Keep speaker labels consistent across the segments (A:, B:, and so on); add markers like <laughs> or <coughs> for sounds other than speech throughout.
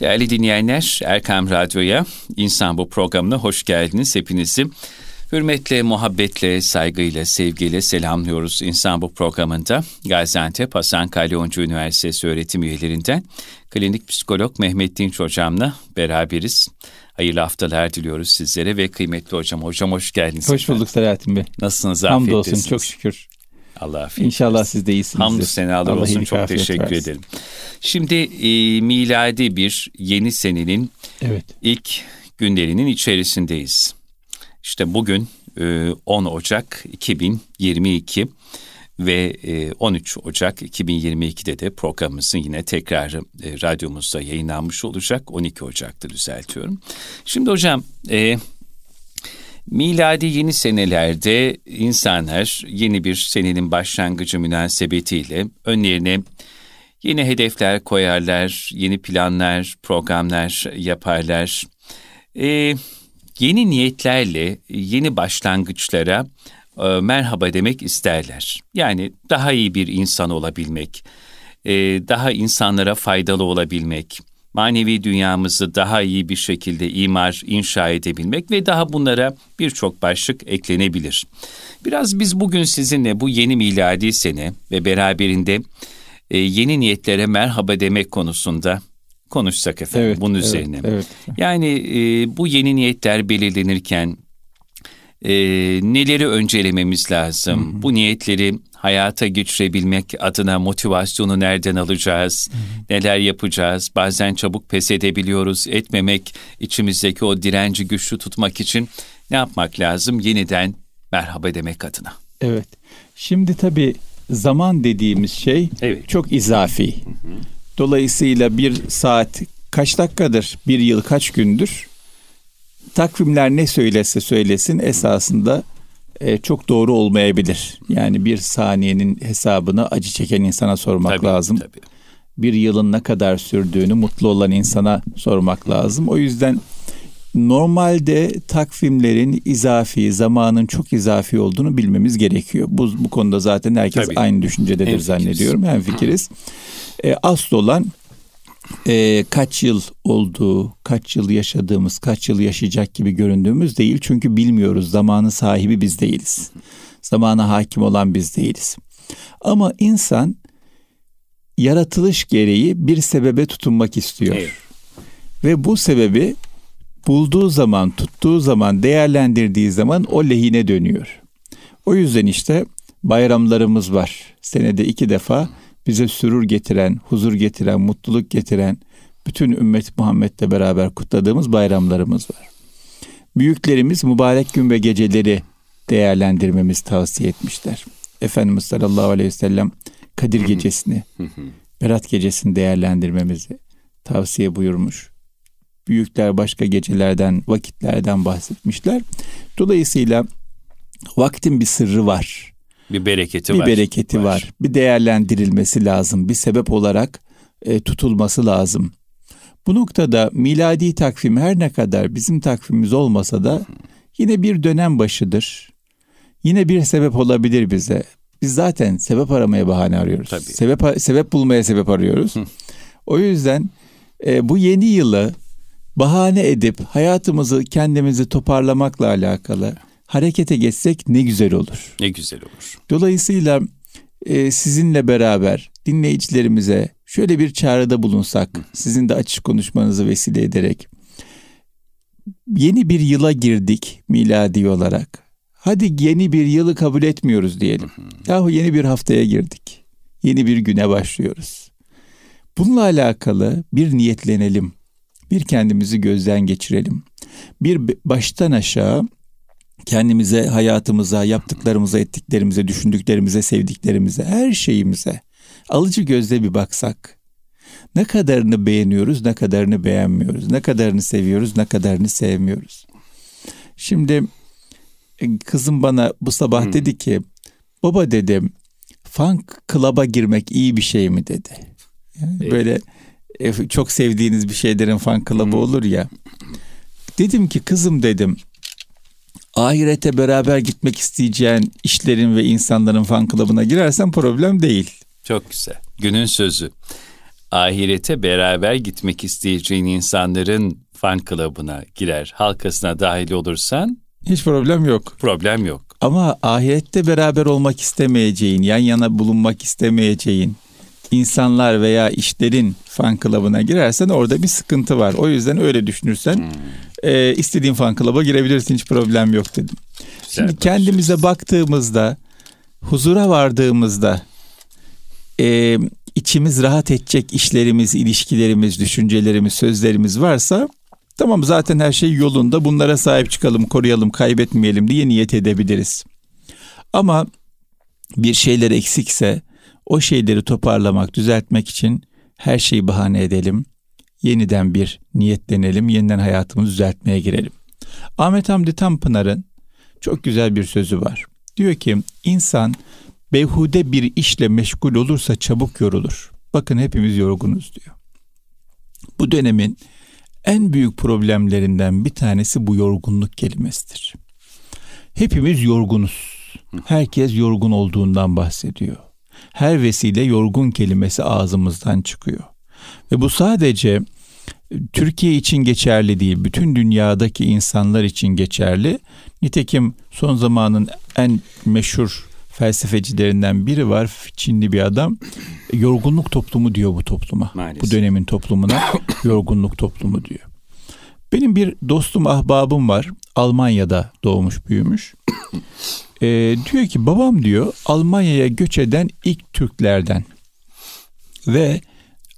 A: Değerli dinleyenler, Erkam Radyo'ya, İnsan Bu programına hoş geldiniz hepinizi. Hürmetle, muhabbetle, saygıyla, sevgiyle selamlıyoruz İnsan Bu programında. Gaziantep Hasan Kalyoncu Üniversitesi öğretim üyelerinden klinik psikolog Mehmet Dinç hocamla beraberiz. Hayırlı haftalar diliyoruz sizlere ve kıymetli hocam. Hocam hoş geldiniz.
B: Hoş bulduk Selahattin Bey.
A: Nasılsınız?
B: Hamdolsun çok şükür.
A: Allah afiyet
B: İnşallah siz de iyisiniz.
A: Hamdü senalar Allah olsun. Çok teşekkür versin. ederim. Şimdi e, miladi bir yeni senenin evet. ilk günlerinin içerisindeyiz. İşte bugün e, 10 Ocak 2022 ve 13 e, Ocak 2022'de de programımızın yine tekrarı e, radyomuzda yayınlanmış olacak. 12 Ocak'ta düzeltiyorum. Şimdi hocam e, miladi yeni senelerde insanlar yeni bir senenin başlangıcı münasebetiyle önlerine yeni hedefler koyarlar, yeni planlar, programlar yaparlar. E, yeni niyetlerle yeni başlangıçlara e, merhaba demek isterler. Yani daha iyi bir insan olabilmek, e, daha insanlara faydalı olabilmek, manevi dünyamızı daha iyi bir şekilde imar, inşa edebilmek ve daha bunlara birçok başlık eklenebilir. Biraz biz bugün sizinle bu yeni miladi sene ve beraberinde e, yeni niyetlere merhaba demek konusunda konuşsak efendim evet, bunun evet, üzerine. Evet. Yani e, bu yeni niyetler belirlenirken e, neleri öncelememiz lazım? Hı hı. Bu niyetleri hayata geçirebilmek adına motivasyonu nereden alacağız? Hı hı. Neler yapacağız? Bazen çabuk pes edebiliyoruz. Etmemek, içimizdeki o direnci güçlü tutmak için ne yapmak lazım? Yeniden merhaba demek adına.
B: Evet. Şimdi tabii zaman dediğimiz şey evet. çok izafi. Hı hı. Dolayısıyla bir saat kaç dakikadır, bir yıl kaç gündür takvimler ne söylese söylesin esasında e, çok doğru olmayabilir. Yani bir saniyenin hesabını acı çeken insana sormak tabii, lazım. Tabii. Bir yılın ne kadar sürdüğünü mutlu olan insana sormak lazım. O yüzden normalde takvimlerin izafi, zamanın çok izafi olduğunu bilmemiz gerekiyor. Bu, bu konuda zaten herkes Tabii. aynı düşüncededir en zannediyorum. Hem fikiriz. <clears throat> E, asıl olan e, kaç yıl olduğu, kaç yıl yaşadığımız, kaç yıl yaşayacak gibi göründüğümüz değil. Çünkü bilmiyoruz. Zamanın sahibi biz değiliz. Zamana hakim olan biz değiliz. Ama insan yaratılış gereği bir sebebe tutunmak istiyor. Evet. Ve bu sebebi bulduğu zaman, tuttuğu zaman, değerlendirdiği zaman o lehine dönüyor. O yüzden işte bayramlarımız var. Senede iki defa bize sürur getiren, huzur getiren, mutluluk getiren bütün ümmet Muhammed'le beraber kutladığımız bayramlarımız var. Büyüklerimiz mübarek gün ve geceleri değerlendirmemizi tavsiye etmişler. Efendimiz sallallahu aleyhi ve sellem Kadir gecesini, Berat gecesini değerlendirmemizi tavsiye buyurmuş. Büyükler başka gecelerden, vakitlerden bahsetmişler. Dolayısıyla vaktin bir sırrı var.
A: Bir bereketi
B: bir
A: var.
B: Bir bereketi var. var. Bir değerlendirilmesi lazım. Bir sebep olarak e, tutulması lazım. Bu noktada miladi takvim her ne kadar bizim takvimimiz olmasa da yine bir dönem başıdır. Yine bir sebep olabilir bize. Biz zaten sebep aramaya bahane arıyoruz. Tabii. Sebep sebep bulmaya sebep arıyoruz. o yüzden e, bu yeni yılı bahane edip hayatımızı kendimizi toparlamakla alakalı harekete geçsek ne güzel olur.
A: Ne güzel olur.
B: Dolayısıyla e, sizinle beraber dinleyicilerimize şöyle bir çağrıda bulunsak, sizin de açık konuşmanızı vesile ederek yeni bir yıla girdik miladi olarak. Hadi yeni bir yılı kabul etmiyoruz diyelim. Yahu yeni bir haftaya girdik. Yeni bir güne başlıyoruz. Bununla alakalı bir niyetlenelim. Bir kendimizi gözden geçirelim. Bir baştan aşağı kendimize, hayatımıza, yaptıklarımıza, ettiklerimize, düşündüklerimize, sevdiklerimize, her şeyimize alıcı gözle bir baksak. Ne kadarını beğeniyoruz, ne kadarını beğenmiyoruz, ne kadarını seviyoruz, ne kadarını sevmiyoruz. Şimdi e, kızım bana bu sabah hmm. dedi ki, baba dedim, fan club'a girmek iyi bir şey mi dedi. Yani böyle e, çok sevdiğiniz bir şeylerin fan club'ı hmm. olur ya. Dedim ki kızım dedim ahirete beraber gitmek isteyeceğin işlerin ve insanların fan club'ına girersen problem değil.
A: Çok güzel. Günün sözü. ahirete beraber gitmek isteyeceğin insanların fan club'ına girer, halkasına dahil olursan
B: hiç problem yok.
A: Problem yok.
B: Ama ahirette beraber olmak istemeyeceğin, yan yana bulunmak istemeyeceğin insanlar veya işlerin fan club'ına girersen orada bir sıkıntı var. O yüzden öyle düşünürsen hmm. E, istediğin fan club'a girebilirsin hiç problem yok dedim. Şimdi kendimize baktığımızda, huzura vardığımızda e, içimiz rahat edecek işlerimiz, ilişkilerimiz, düşüncelerimiz, sözlerimiz varsa tamam zaten her şey yolunda bunlara sahip çıkalım, koruyalım, kaybetmeyelim diye niyet edebiliriz. Ama bir şeyler eksikse o şeyleri toparlamak, düzeltmek için her şeyi bahane edelim. Yeniden bir niyetlenelim, yeniden hayatımızı düzeltmeye girelim. Ahmet Hamdi Tanpınar'ın çok güzel bir sözü var. Diyor ki insan beyhude bir işle meşgul olursa çabuk yorulur. Bakın hepimiz yorgunuz diyor. Bu dönemin en büyük problemlerinden bir tanesi bu yorgunluk kelimesidir. Hepimiz yorgunuz. Herkes yorgun olduğundan bahsediyor. Her vesile yorgun kelimesi ağzımızdan çıkıyor. Ve bu sadece Türkiye için geçerli değil, bütün dünyadaki insanlar için geçerli. Nitekim son zamanın en meşhur felsefecilerinden biri var. Çinli bir adam. Yorgunluk toplumu diyor bu topluma. Maalesef. Bu dönemin toplumuna <coughs> yorgunluk toplumu diyor. Benim bir dostum ahbabım var. Almanya'da doğmuş büyümüş. <coughs> E, diyor ki babam diyor Almanya'ya göç eden ilk Türklerden. Ve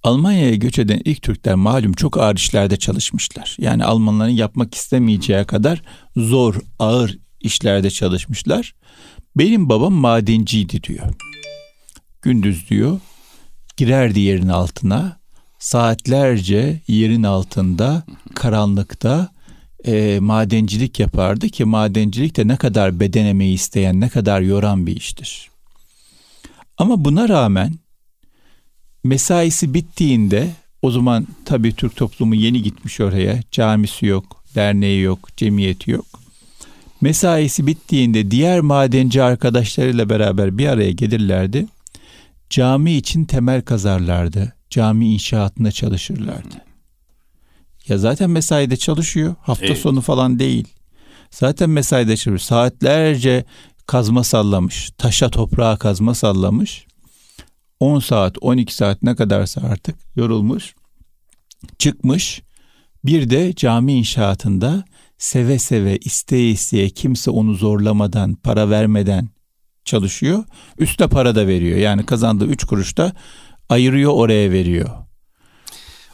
B: Almanya'ya göç eden ilk Türkler malum çok ağır işlerde çalışmışlar. Yani Almanların yapmak istemeyeceği kadar zor, ağır işlerde çalışmışlar. Benim babam madenciydi diyor. Gündüz diyor girerdi yerin altına saatlerce yerin altında karanlıkta e, madencilik yapardı ki madencilik de ne kadar beden emeği isteyen ne kadar yoran bir iştir. Ama buna rağmen mesaisi bittiğinde o zaman tabii Türk toplumu yeni gitmiş oraya camisi yok, derneği yok, cemiyeti yok. Mesaisi bittiğinde diğer madenci arkadaşlarıyla beraber bir araya gelirlerdi. Cami için temel kazarlardı. Cami inşaatında çalışırlardı. Ya zaten mesaide çalışıyor. Hafta evet. sonu falan değil. Zaten mesaide çalışıyor. Saatlerce kazma sallamış. Taşa toprağa kazma sallamış. 10 saat 12 saat ne kadarsa artık yorulmuş. Çıkmış. Bir de cami inşaatında seve seve isteye isteye kimse onu zorlamadan para vermeden çalışıyor. Üste para da veriyor. Yani kazandığı 3 kuruşta ayırıyor oraya veriyor.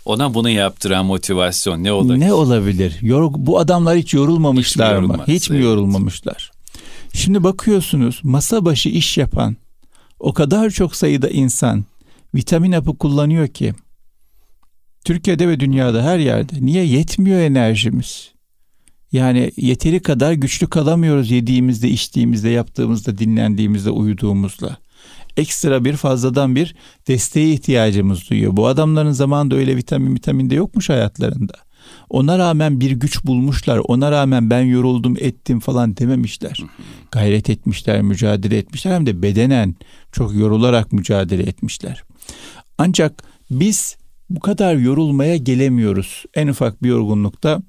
A: Ona bunu yaptıran motivasyon ne olabilir?
B: Ne olabilir? Yor, bu adamlar hiç yorulmamışlar hiç mı? Hiç mi yorulmamışlar? Şimdi bakıyorsunuz masa başı iş yapan o kadar çok sayıda insan vitamin hapı kullanıyor ki Türkiye'de ve dünyada her yerde. Niye yetmiyor enerjimiz? Yani yeteri kadar güçlü kalamıyoruz yediğimizde, içtiğimizde, yaptığımızda, dinlendiğimizde, uyuduğumuzla. Ekstra bir fazladan bir desteğe ihtiyacımız duyuyor. Bu adamların zamanında öyle vitamin vitamin de yokmuş hayatlarında. Ona rağmen bir güç bulmuşlar. Ona rağmen ben yoruldum ettim falan dememişler. Gayret etmişler, mücadele etmişler. Hem de bedenen çok yorularak mücadele etmişler. Ancak biz bu kadar yorulmaya gelemiyoruz. En ufak bir yorgunlukta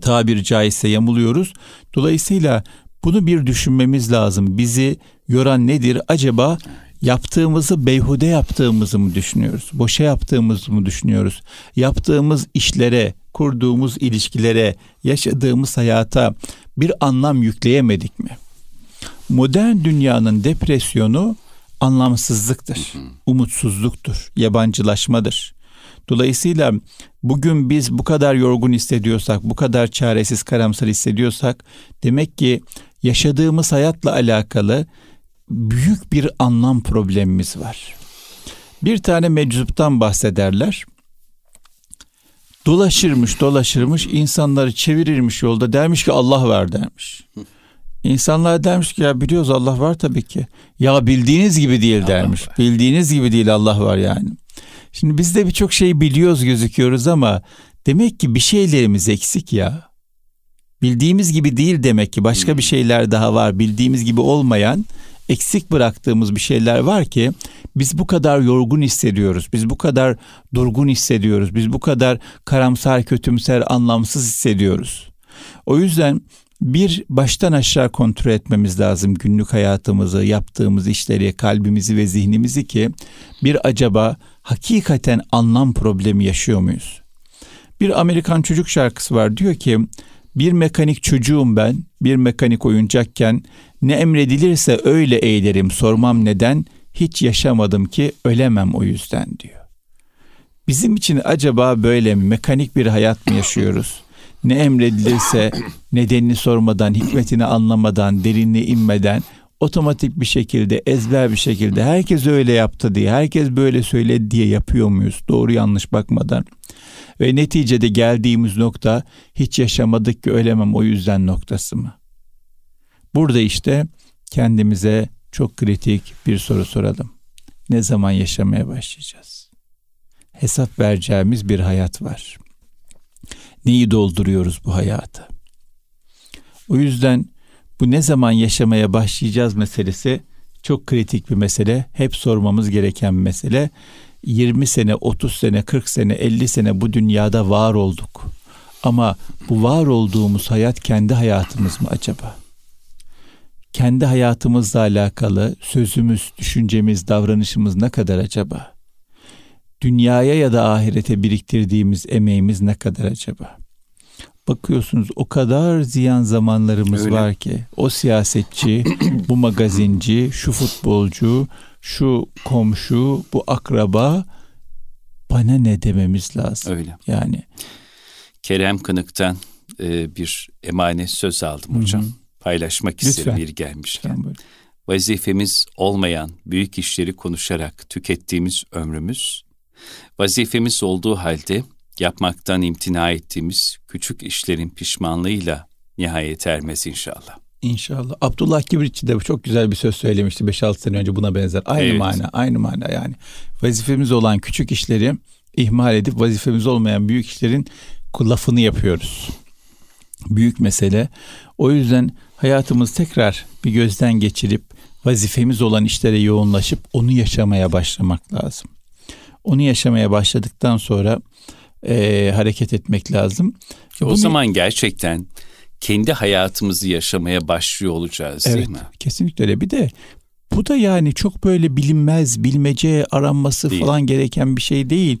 B: tabiri caizse yamuluyoruz. Dolayısıyla bunu bir düşünmemiz lazım. Bizi yoran nedir? Acaba yaptığımızı beyhude yaptığımızı mı düşünüyoruz? Boşa yaptığımızı mı düşünüyoruz? Yaptığımız işlere, kurduğumuz ilişkilere, yaşadığımız hayata bir anlam yükleyemedik mi? Modern dünyanın depresyonu anlamsızlıktır, umutsuzluktur, yabancılaşmadır. Dolayısıyla bugün biz bu kadar yorgun hissediyorsak, bu kadar çaresiz, karamsar hissediyorsak demek ki yaşadığımız hayatla alakalı büyük bir anlam problemimiz var. Bir tane meczuptan bahsederler. Dolaşırmış dolaşırmış insanları çevirirmiş yolda dermiş ki Allah var dermiş. İnsanlar dermiş ki ya biliyoruz Allah var tabii ki. Ya bildiğiniz gibi değil dermiş. Bildiğiniz gibi değil Allah var yani. Şimdi biz de birçok şeyi biliyoruz gözüküyoruz ama demek ki bir şeylerimiz eksik ya. Bildiğimiz gibi değil demek ki başka bir hmm. şeyler daha var bildiğimiz gibi olmayan eksik bıraktığımız bir şeyler var ki biz bu kadar yorgun hissediyoruz. Biz bu kadar durgun hissediyoruz. Biz bu kadar karamsar, kötümser, anlamsız hissediyoruz. O yüzden bir baştan aşağı kontrol etmemiz lazım günlük hayatımızı, yaptığımız işleri, kalbimizi ve zihnimizi ki bir acaba hakikaten anlam problemi yaşıyor muyuz? Bir Amerikan çocuk şarkısı var diyor ki bir mekanik çocuğum ben, bir mekanik oyuncakken ne emredilirse öyle eğlerim sormam neden hiç yaşamadım ki ölemem o yüzden diyor. Bizim için acaba böyle mi mekanik bir hayat mı yaşıyoruz? Ne emredilirse nedenini sormadan, hikmetini anlamadan, derinliği inmeden otomatik bir şekilde, ezber bir şekilde herkes öyle yaptı diye, herkes böyle söyledi diye yapıyor muyuz? Doğru yanlış bakmadan. Ve neticede geldiğimiz nokta hiç yaşamadık ki ölemem o yüzden noktası mı? Burada işte kendimize çok kritik bir soru soralım. Ne zaman yaşamaya başlayacağız? Hesap vereceğimiz bir hayat var. Neyi dolduruyoruz bu hayata? O yüzden bu ne zaman yaşamaya başlayacağız meselesi çok kritik bir mesele. Hep sormamız gereken bir mesele. 20 sene, 30 sene, 40 sene, 50 sene bu dünyada var olduk. Ama bu var olduğumuz hayat kendi hayatımız mı acaba? Kendi hayatımızla alakalı sözümüz, düşüncemiz, davranışımız ne kadar acaba? Dünyaya ya da ahirete biriktirdiğimiz emeğimiz ne kadar acaba? Bakıyorsunuz o kadar ziyan zamanlarımız Öyle. var ki o siyasetçi, bu magazinci, şu futbolcu, şu komşu, bu akraba bana ne dememiz lazım.
A: Öyle.
B: Yani.
A: Kerem Kınık'tan e, bir emanet söz aldım hocam. Hı-hı. Paylaşmak isterim bir gelmişken. Vazifemiz olmayan büyük işleri konuşarak tükettiğimiz ömrümüz, vazifemiz olduğu halde yapmaktan imtina ettiğimiz küçük işlerin pişmanlığıyla nihayet ermez inşallah.
B: İnşallah. Abdullah Kibritçi de çok güzel bir söz söylemişti 5-6 sene önce buna benzer. Aynı evet. mana, aynı mana yani. Vazifemiz olan küçük işleri ihmal edip vazifemiz olmayan büyük işlerin lafını yapıyoruz. Büyük mesele. O yüzden hayatımız tekrar bir gözden geçirip vazifemiz olan işlere yoğunlaşıp onu yaşamaya başlamak lazım. Onu yaşamaya başladıktan sonra e, hareket etmek lazım.
A: O Bunu, zaman gerçekten kendi hayatımızı yaşamaya başlıyor olacağız
B: evet,
A: değil mi?
B: Kesinlikle öyle. Bir de bu da yani çok böyle bilinmez, bilmece aranması değil. falan gereken bir şey değil.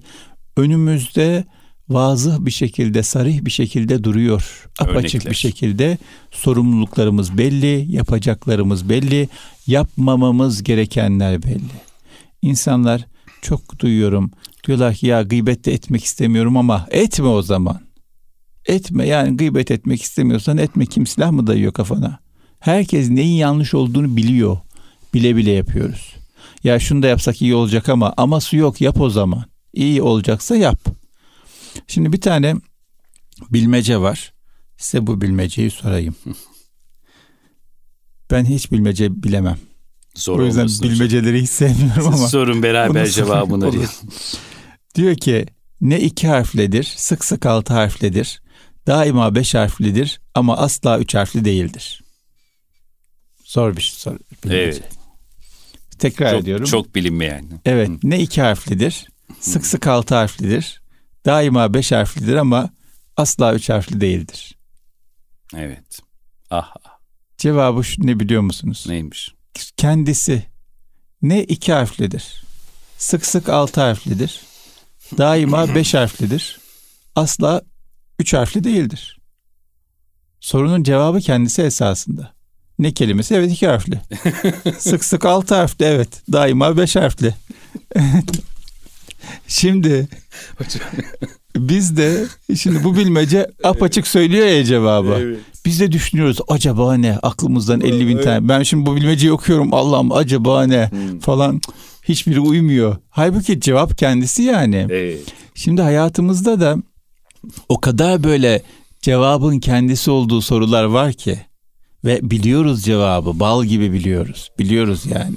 B: Önümüzde vazıh bir şekilde, sarih bir şekilde duruyor. Apaçık Örnekler. bir şekilde sorumluluklarımız belli, yapacaklarımız belli, yapmamamız gerekenler belli. İnsanlar çok duyuyorum. Diyorlar ki ya gıybet de etmek istemiyorum ama etme o zaman. Etme yani gıybet etmek istemiyorsan etme. Kim silah mı dayıyor kafana? Herkes neyin yanlış olduğunu biliyor. Bile bile yapıyoruz. Ya şunu da yapsak iyi olacak ama aması yok yap o zaman. İyi olacaksa yap. Şimdi bir tane bilmece var. Size bu bilmeceyi sorayım. <laughs> Ben hiç bilmece bilemem. Zor o yüzden bilmeceleri hocam. hiç sevmiyorum ama.
A: Sorun beraber cevabını arayalım.
B: Diyor ki ne iki harflidir, sık sık altı harflidir, daima beş harflidir ama asla üç harfli değildir. Zor bir şey. Zor, evet. Tekrar
A: çok,
B: ediyorum.
A: Çok bilinmeyen.
B: Evet. Hı. Ne iki harflidir, sık sık altı harflidir, daima beş harflidir ama asla üç harfli değildir.
A: Evet. Aha.
B: Cevabı şu ne biliyor musunuz?
A: Neymiş?
B: Kendisi ne iki harflidir, sık sık altı harflidir, daima beş harflidir. Asla üç harfli değildir. Sorunun cevabı kendisi esasında. Ne kelimesi? Evet iki harfli. <laughs> sık sık altı harfli evet. Daima beş harfli. <laughs> şimdi biz de şimdi bu bilmece <laughs> apaçık söylüyor ya cevabı. Evet. Biz de düşünüyoruz acaba ne aklımızdan 50 bin evet. tane. Ben şimdi bu bilmeceyi okuyorum Allah'ım acaba ne hmm. falan hiçbiri uymuyor. Halbuki cevap kendisi yani. Evet. Şimdi hayatımızda da o kadar böyle cevabın kendisi olduğu sorular var ki ve biliyoruz cevabı bal gibi biliyoruz. Biliyoruz yani.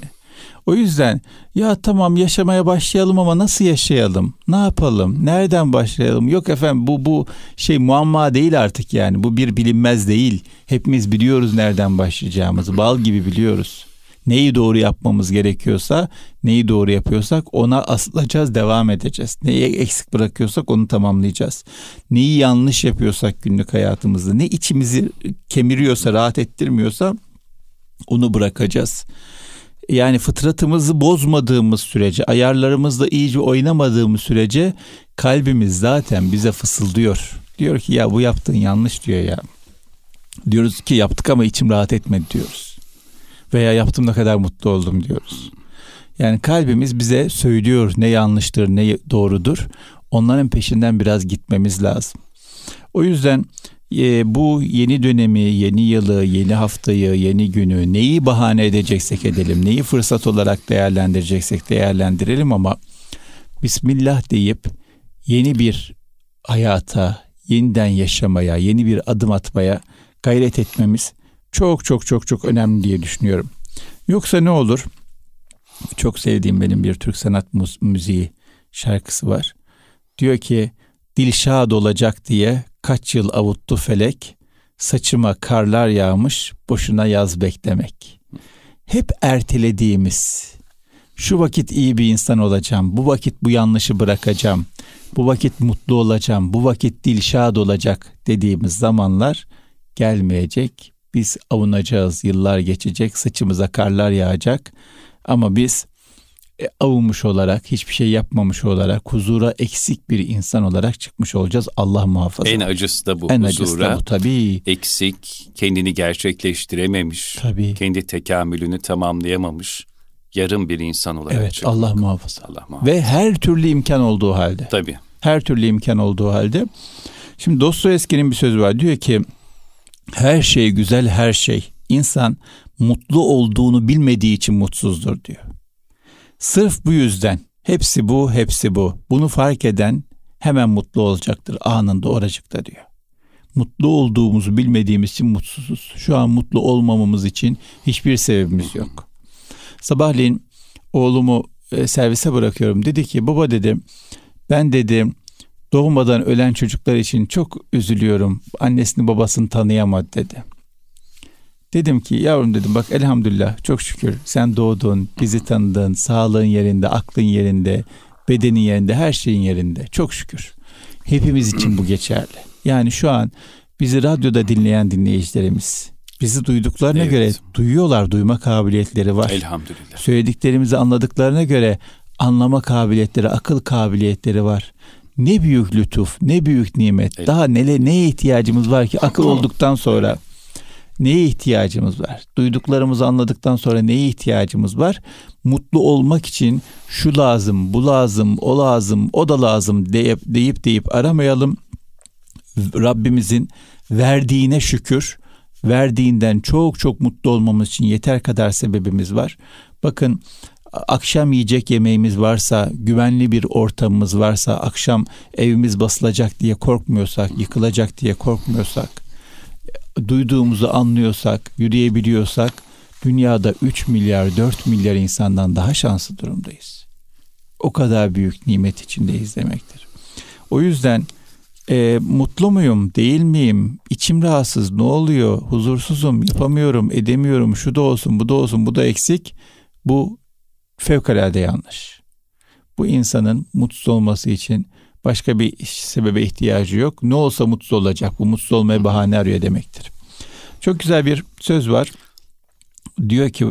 B: O yüzden ya tamam yaşamaya başlayalım ama nasıl yaşayalım? Ne yapalım? Nereden başlayalım? Yok efendim bu bu şey muamma değil artık yani. Bu bir bilinmez değil. Hepimiz biliyoruz nereden başlayacağımızı. Bal gibi biliyoruz. Neyi doğru yapmamız gerekiyorsa, neyi doğru yapıyorsak ona asılacağız, devam edeceğiz. Neyi eksik bırakıyorsak onu tamamlayacağız. Neyi yanlış yapıyorsak günlük hayatımızda, ne içimizi kemiriyorsa, rahat ettirmiyorsa onu bırakacağız. Yani fıtratımızı bozmadığımız sürece, ayarlarımızla iyice oynamadığımız sürece kalbimiz zaten bize fısıldıyor. Diyor ki ya bu yaptığın yanlış diyor ya. Diyoruz ki yaptık ama içim rahat etmedi diyoruz. Veya yaptım ne kadar mutlu oldum diyoruz. Yani kalbimiz bize söylüyor ne yanlıştır ne doğrudur. Onların peşinden biraz gitmemiz lazım. O yüzden e, bu yeni dönemi, yeni yılı, yeni haftayı, yeni günü neyi bahane edeceksek edelim, neyi fırsat olarak değerlendireceksek değerlendirelim ama Bismillah deyip yeni bir hayata, yeniden yaşamaya, yeni bir adım atmaya gayret etmemiz çok çok çok çok önemli diye düşünüyorum. Yoksa ne olur? Çok sevdiğim benim bir Türk sanat müziği şarkısı var. Diyor ki Dilşad olacak diye kaç yıl avuttu felek, saçıma karlar yağmış, boşuna yaz beklemek. Hep ertelediğimiz, şu vakit iyi bir insan olacağım, bu vakit bu yanlışı bırakacağım, bu vakit mutlu olacağım, bu vakit dilşad olacak dediğimiz zamanlar gelmeyecek. Biz avunacağız, yıllar geçecek, saçımıza karlar yağacak ama biz e, avunmuş olarak, hiçbir şey yapmamış olarak, huzura eksik bir insan olarak çıkmış olacağız. Allah muhafaza.
A: En acısı da bu. En
B: huzura, acısı da bu tabii.
A: Eksik, kendini gerçekleştirememiş, tabii. kendi tekamülünü tamamlayamamış yarım bir insan olarak
B: evet, çıkmak. Allah muhafaza. Allah muhafaza. Ve her türlü imkan olduğu halde.
A: Tabii.
B: Her türlü imkan olduğu halde. Şimdi Dostoyevski'nin bir sözü var. Diyor ki her şey güzel her şey. İnsan mutlu olduğunu bilmediği için mutsuzdur diyor. Sırf bu yüzden hepsi bu, hepsi bu. Bunu fark eden hemen mutlu olacaktır anında oracıkta diyor. Mutlu olduğumuzu bilmediğimiz için mutsuzuz. Şu an mutlu olmamamız için hiçbir sebebimiz yok. Sabahleyin oğlumu e, servise bırakıyorum. Dedi ki baba dedim ben dedim doğmadan ölen çocuklar için çok üzülüyorum. Annesini babasını tanıyamadı dedi. Dedim ki yavrum dedim bak elhamdülillah çok şükür sen doğdun, bizi tanıdın, sağlığın yerinde, aklın yerinde, bedenin yerinde, her şeyin yerinde. Çok şükür. Hepimiz için bu geçerli. Yani şu an bizi radyoda dinleyen dinleyicilerimiz bizi duyduklarına evet. göre duyuyorlar, duyma kabiliyetleri var.
A: Elhamdülillah.
B: Söylediklerimizi anladıklarına göre anlama kabiliyetleri, akıl kabiliyetleri var. Ne büyük lütuf, ne büyük nimet. Evet. Daha nele neye ihtiyacımız var ki akıl olduktan sonra? Neye ihtiyacımız var? Duyduklarımızı anladıktan sonra neye ihtiyacımız var? Mutlu olmak için şu lazım, bu lazım, o lazım, o da lazım deyip deyip, deyip aramayalım. Rabbimizin verdiğine şükür, verdiğinden çok çok mutlu olmamız için yeter kadar sebebimiz var. Bakın akşam yiyecek yemeğimiz varsa, güvenli bir ortamımız varsa, akşam evimiz basılacak diye korkmuyorsak, yıkılacak diye korkmuyorsak, duyduğumuzu anlıyorsak, yürüyebiliyorsak dünyada 3 milyar 4 milyar insandan daha şanslı durumdayız. O kadar büyük nimet içindeyiz demektir. O yüzden e, mutlu muyum, değil miyim, içim rahatsız, ne oluyor, huzursuzum, yapamıyorum, edemiyorum, şu da olsun, bu da olsun, bu da eksik. Bu fevkalade yanlış. Bu insanın mutsuz olması için Başka bir sebebe ihtiyacı yok. Ne olsa mutsuz olacak. Bu mutsuz olmaya bahane arıyor demektir. Çok güzel bir söz var. Diyor ki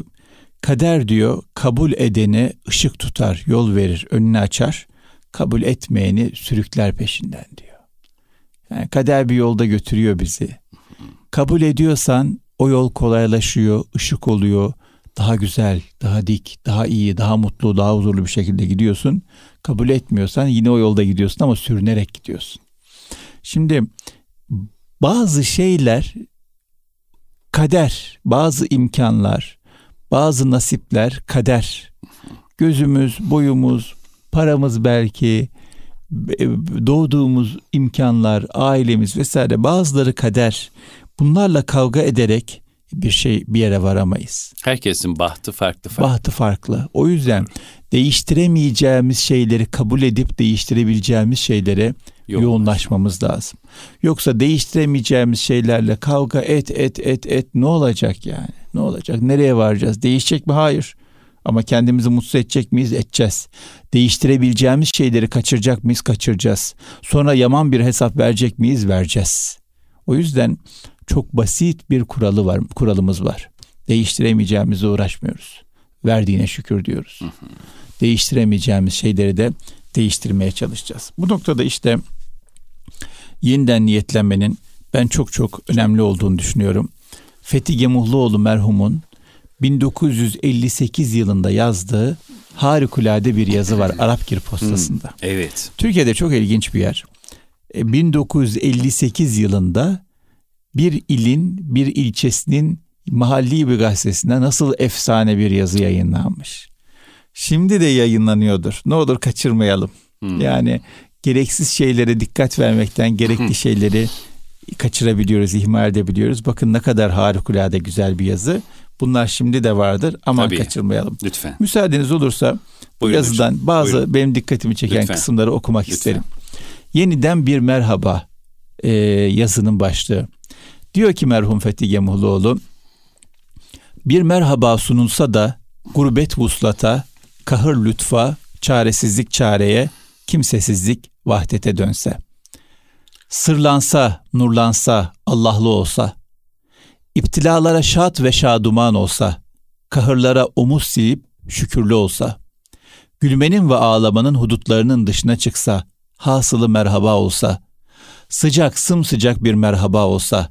B: kader diyor kabul edeni ışık tutar, yol verir, önünü açar. Kabul etmeyeni sürükler peşinden diyor. Yani kader bir yolda götürüyor bizi. Kabul ediyorsan o yol kolaylaşıyor, ışık oluyor, daha güzel, daha dik, daha iyi, daha mutlu, daha huzurlu bir şekilde gidiyorsun. Kabul etmiyorsan yine o yolda gidiyorsun ama sürünerek gidiyorsun. Şimdi bazı şeyler kader, bazı imkanlar, bazı nasipler kader. Gözümüz, boyumuz, paramız belki, doğduğumuz imkanlar, ailemiz vesaire bazıları kader. Bunlarla kavga ederek bir şey bir yere varamayız.
A: Herkesin bahtı farklı
B: farklı. Bahtı farklı. O yüzden değiştiremeyeceğimiz şeyleri kabul edip değiştirebileceğimiz şeylere Yoğunlaş. yoğunlaşmamız lazım. Yoksa değiştiremeyeceğimiz şeylerle kavga et et et et ne olacak yani? Ne olacak? Nereye varacağız? Değişecek mi? Hayır. Ama kendimizi mutsuz edecek miyiz? Edeceğiz. Değiştirebileceğimiz şeyleri kaçıracak mıyız? Kaçıracağız. Sonra yaman bir hesap verecek miyiz? Vereceğiz. O yüzden çok basit bir kuralı var, kuralımız var. Değiştiremeyeceğimize uğraşmıyoruz. Verdiğine şükür diyoruz. Değiştiremeyeceğimiz şeyleri de değiştirmeye çalışacağız. Bu noktada işte yeniden niyetlenmenin ben çok çok önemli olduğunu düşünüyorum. Fethi Gemuhluoğlu merhumun 1958 yılında yazdığı harikulade bir yazı var Arapgir postasında. Hmm,
A: evet.
B: Türkiye'de çok ilginç bir yer. 1958 e, yılında bir ilin, bir ilçesinin mahalli bir gazetesinde nasıl efsane bir yazı yayınlanmış. Şimdi de yayınlanıyordur. Ne olur kaçırmayalım. Hmm. Yani gereksiz şeylere dikkat vermekten gerekli <laughs> şeyleri kaçırabiliyoruz, ihmal edebiliyoruz. Bakın ne kadar harikulade güzel bir yazı. Bunlar şimdi de vardır ama Tabii. kaçırmayalım.
A: Lütfen.
B: Müsaadeniz olursa bu yazıdan hocam. bazı Buyurun. benim dikkatimi çeken Lütfen. kısımları okumak Lütfen. isterim. Yeniden bir merhaba e, yazının başlığı. Diyor ki merhum Fethi Gemuhluoğlu bir merhaba sunulsa da gurbet vuslata, kahır lütfa, çaresizlik çareye, kimsesizlik vahdete dönse. Sırlansa, nurlansa, Allah'lı olsa, İptilalara şad ve şaduman olsa, kahırlara omuz silip şükürlü olsa, gülmenin ve ağlamanın hudutlarının dışına çıksa, hasılı merhaba olsa, sıcak sımsıcak bir merhaba olsa,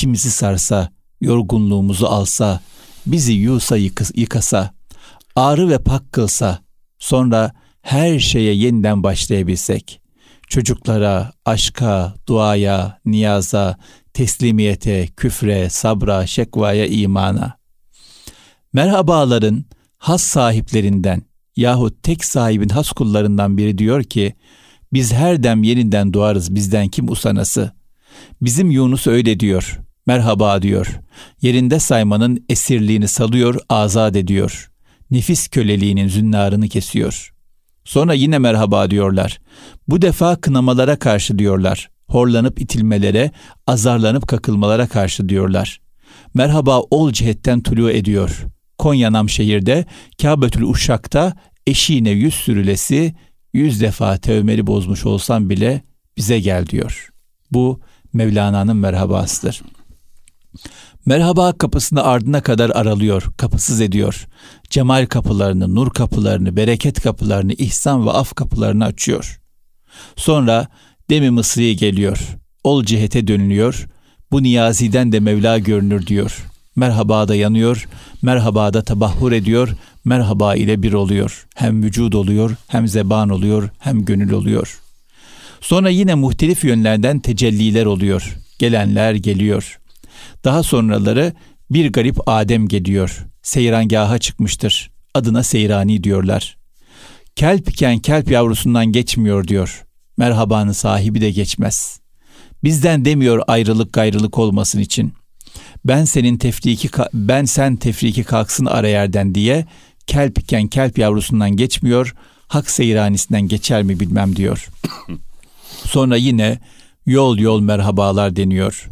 B: içimizi sarsa, yorgunluğumuzu alsa, bizi yusa yıkasa, ağrı ve pak kılsa, sonra her şeye yeniden başlayabilsek, çocuklara, aşka, duaya, niyaza, teslimiyete, küfre, sabra, şekvaya, imana. Merhabaların has sahiplerinden yahut tek sahibin has kullarından biri diyor ki, biz her dem yeniden doğarız bizden kim usanası. Bizim Yunus öyle diyor, merhaba diyor. Yerinde saymanın esirliğini salıyor, azat ediyor. Nefis köleliğinin zünnarını kesiyor. Sonra yine merhaba diyorlar. Bu defa kınamalara karşı diyorlar horlanıp itilmelere, azarlanıp kakılmalara karşı diyorlar. Merhaba ol cihetten tulu ediyor. Konya Namşehir'de Kâbetül Uşak'ta eşiğine yüz sürülesi yüz defa tevmeli bozmuş olsam bile bize gel diyor. Bu Mevlana'nın merhabasıdır. Merhaba kapısını ardına kadar aralıyor, kapısız ediyor. Cemal kapılarını, nur kapılarını, bereket kapılarını, ihsan ve af kapılarını açıyor. Sonra Demi Mısri'ye geliyor. Ol cihete dönülüyor. Bu niyaziden de Mevla görünür diyor. Merhaba da yanıyor. Merhaba da tabahhur ediyor. Merhaba ile bir oluyor. Hem vücud oluyor, hem zeban oluyor, hem gönül oluyor. Sonra yine muhtelif yönlerden tecelliler oluyor. Gelenler geliyor. Daha sonraları bir garip Adem geliyor. Seyrangaha çıkmıştır. Adına Seyrani diyorlar. Kelp iken kelp yavrusundan geçmiyor diyor merhabanın sahibi de geçmez. Bizden demiyor ayrılık gayrılık olmasın için. Ben senin tefriki ben sen tefriki kalksın ara yerden diye kelp iken kelp yavrusundan geçmiyor, hak seyranisinden geçer mi bilmem diyor. <coughs> Sonra yine yol yol merhabalar deniyor.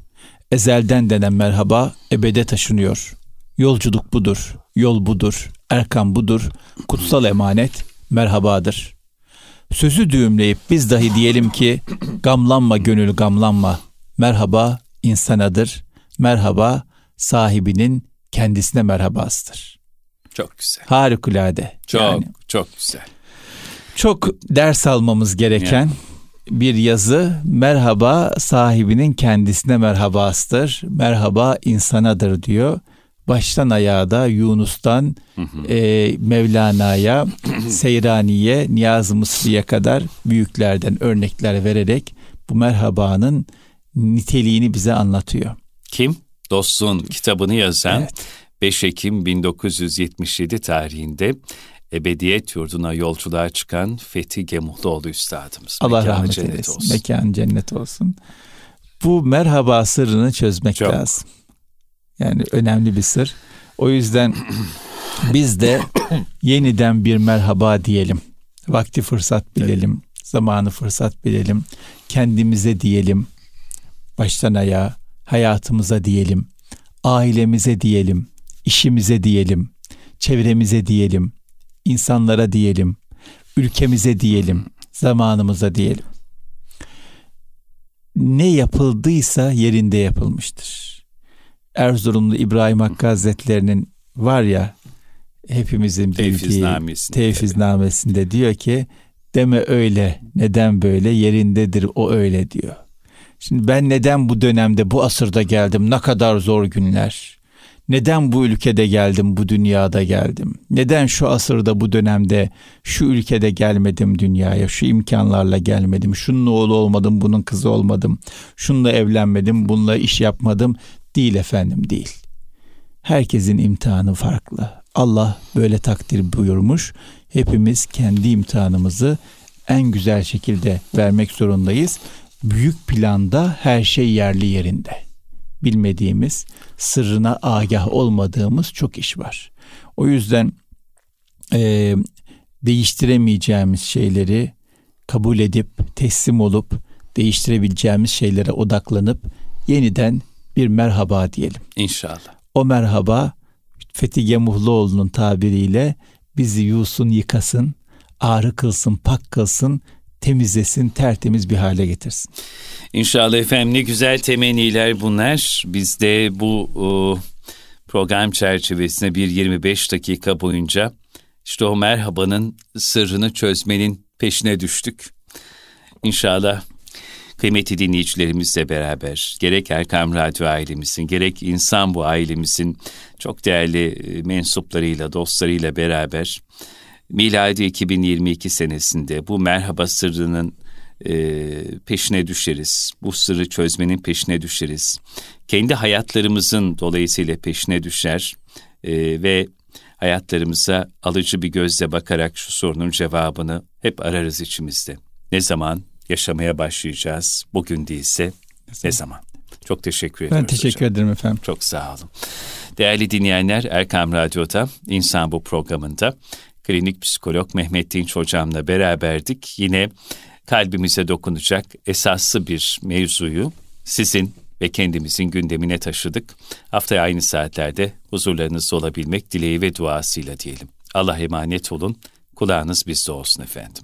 B: Ezelden denen merhaba ebede taşınıyor. Yolculuk budur, yol budur, erkan budur, kutsal emanet merhabadır. Sözü düğümleyip biz dahi diyelim ki gamlanma gönül gamlanma. Merhaba insanadır. Merhaba sahibinin kendisine merhabasıdır.
A: Çok güzel.
B: Harikulade.
A: Çok yani, çok güzel.
B: Çok ders almamız gereken yani. Bir yazı. Merhaba sahibinin kendisine merhabasıdır. Merhaba insanadır diyor baştan ayağa da Yunus'tan e, Mevlana'ya, <clears throat> Seyrani'ye, Niyaz-ı Mısri'ye kadar büyüklerden örnekler vererek bu merhabanın niteliğini bize anlatıyor.
A: Kim? Dost'un kitabını yazan evet. 5 Ekim 1977 tarihinde ebediyet yurduna yolculuğa çıkan Fethi Gemuhluoğlu Üstadımız.
B: Allah Mekanı rahmet eylesin. Olsun. Mekan cennet olsun. Bu merhaba sırrını çözmek Çok. lazım. Yani önemli bir sır. O yüzden <clears throat> biz de <clears throat> yeniden bir merhaba diyelim. Vakti fırsat bilelim. Zamanı fırsat bilelim. Kendimize diyelim. Baştan ayağa hayatımıza diyelim. Ailemize diyelim. işimize diyelim, çevremize diyelim, insanlara diyelim, ülkemize diyelim, zamanımıza diyelim. Ne yapıldıysa yerinde yapılmıştır. Erzurumlu İbrahim Hakkı Hazretleri'nin var ya hepimizin bildiği tevfiznamesinde diyor ki deme öyle neden böyle yerindedir o öyle diyor. Şimdi ben neden bu dönemde bu asırda geldim ne kadar zor günler. Neden bu ülkede geldim, bu dünyada geldim? Neden şu asırda, bu dönemde, şu ülkede gelmedim dünyaya, şu imkanlarla gelmedim, şunun oğlu olmadım, bunun kızı olmadım, şununla evlenmedim, bununla iş yapmadım? Değil efendim, değil. Herkesin imtihanı farklı. Allah böyle takdir buyurmuş. Hepimiz kendi imtihanımızı en güzel şekilde vermek zorundayız. Büyük planda her şey yerli yerinde. Bilmediğimiz, sırrına agah olmadığımız çok iş var. O yüzden e, değiştiremeyeceğimiz şeyleri kabul edip teslim olup değiştirebileceğimiz şeylere odaklanıp yeniden bir merhaba diyelim.
A: İnşallah.
B: O merhaba Fethi Gemuhluoğlu'nun tabiriyle bizi yusun yıkasın, ağrı kılsın, pak kılsın, temizlesin, tertemiz bir hale getirsin.
A: İnşallah efendim ne güzel temenniler bunlar. Biz de bu o, program çerçevesinde bir 25 dakika boyunca işte o merhabanın sırrını çözmenin peşine düştük. İnşallah kıymetli dinleyicilerimizle beraber gerek Erkam Radyo ailemizin gerek insan bu ailemizin çok değerli e, mensuplarıyla dostlarıyla beraber miladi 2022 senesinde bu merhaba sırrının e, peşine düşeriz. Bu sırrı çözmenin peşine düşeriz. Kendi hayatlarımızın dolayısıyla peşine düşer e, ve hayatlarımıza alıcı bir gözle bakarak şu sorunun cevabını hep ararız içimizde. Ne zaman yaşamaya başlayacağız? Bugün değilse ne zaman? Çok teşekkür ederim.
B: Ben teşekkür hocam. ederim efendim.
A: Çok sağ olun. Değerli dinleyenler Erkam Radyo'da İnsan Bu programında klinik psikolog Mehmet Dinç hocamla beraberdik. Yine kalbimize dokunacak esaslı bir mevzuyu sizin ve kendimizin gündemine taşıdık. Haftaya aynı saatlerde huzurlarınızda olabilmek dileği ve duasıyla diyelim. Allah emanet olun. Kulağınız bizde olsun efendim.